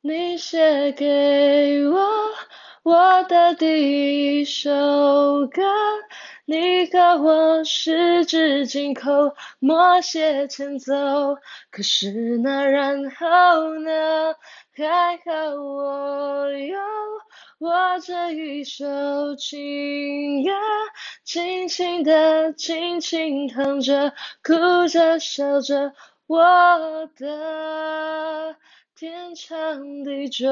你写给我我的第一首歌，你和我十指紧扣，默写前奏。可是那然后呢？还好我有我这一首情歌，轻轻的，轻轻哼着，哭着笑着，我的天长地久。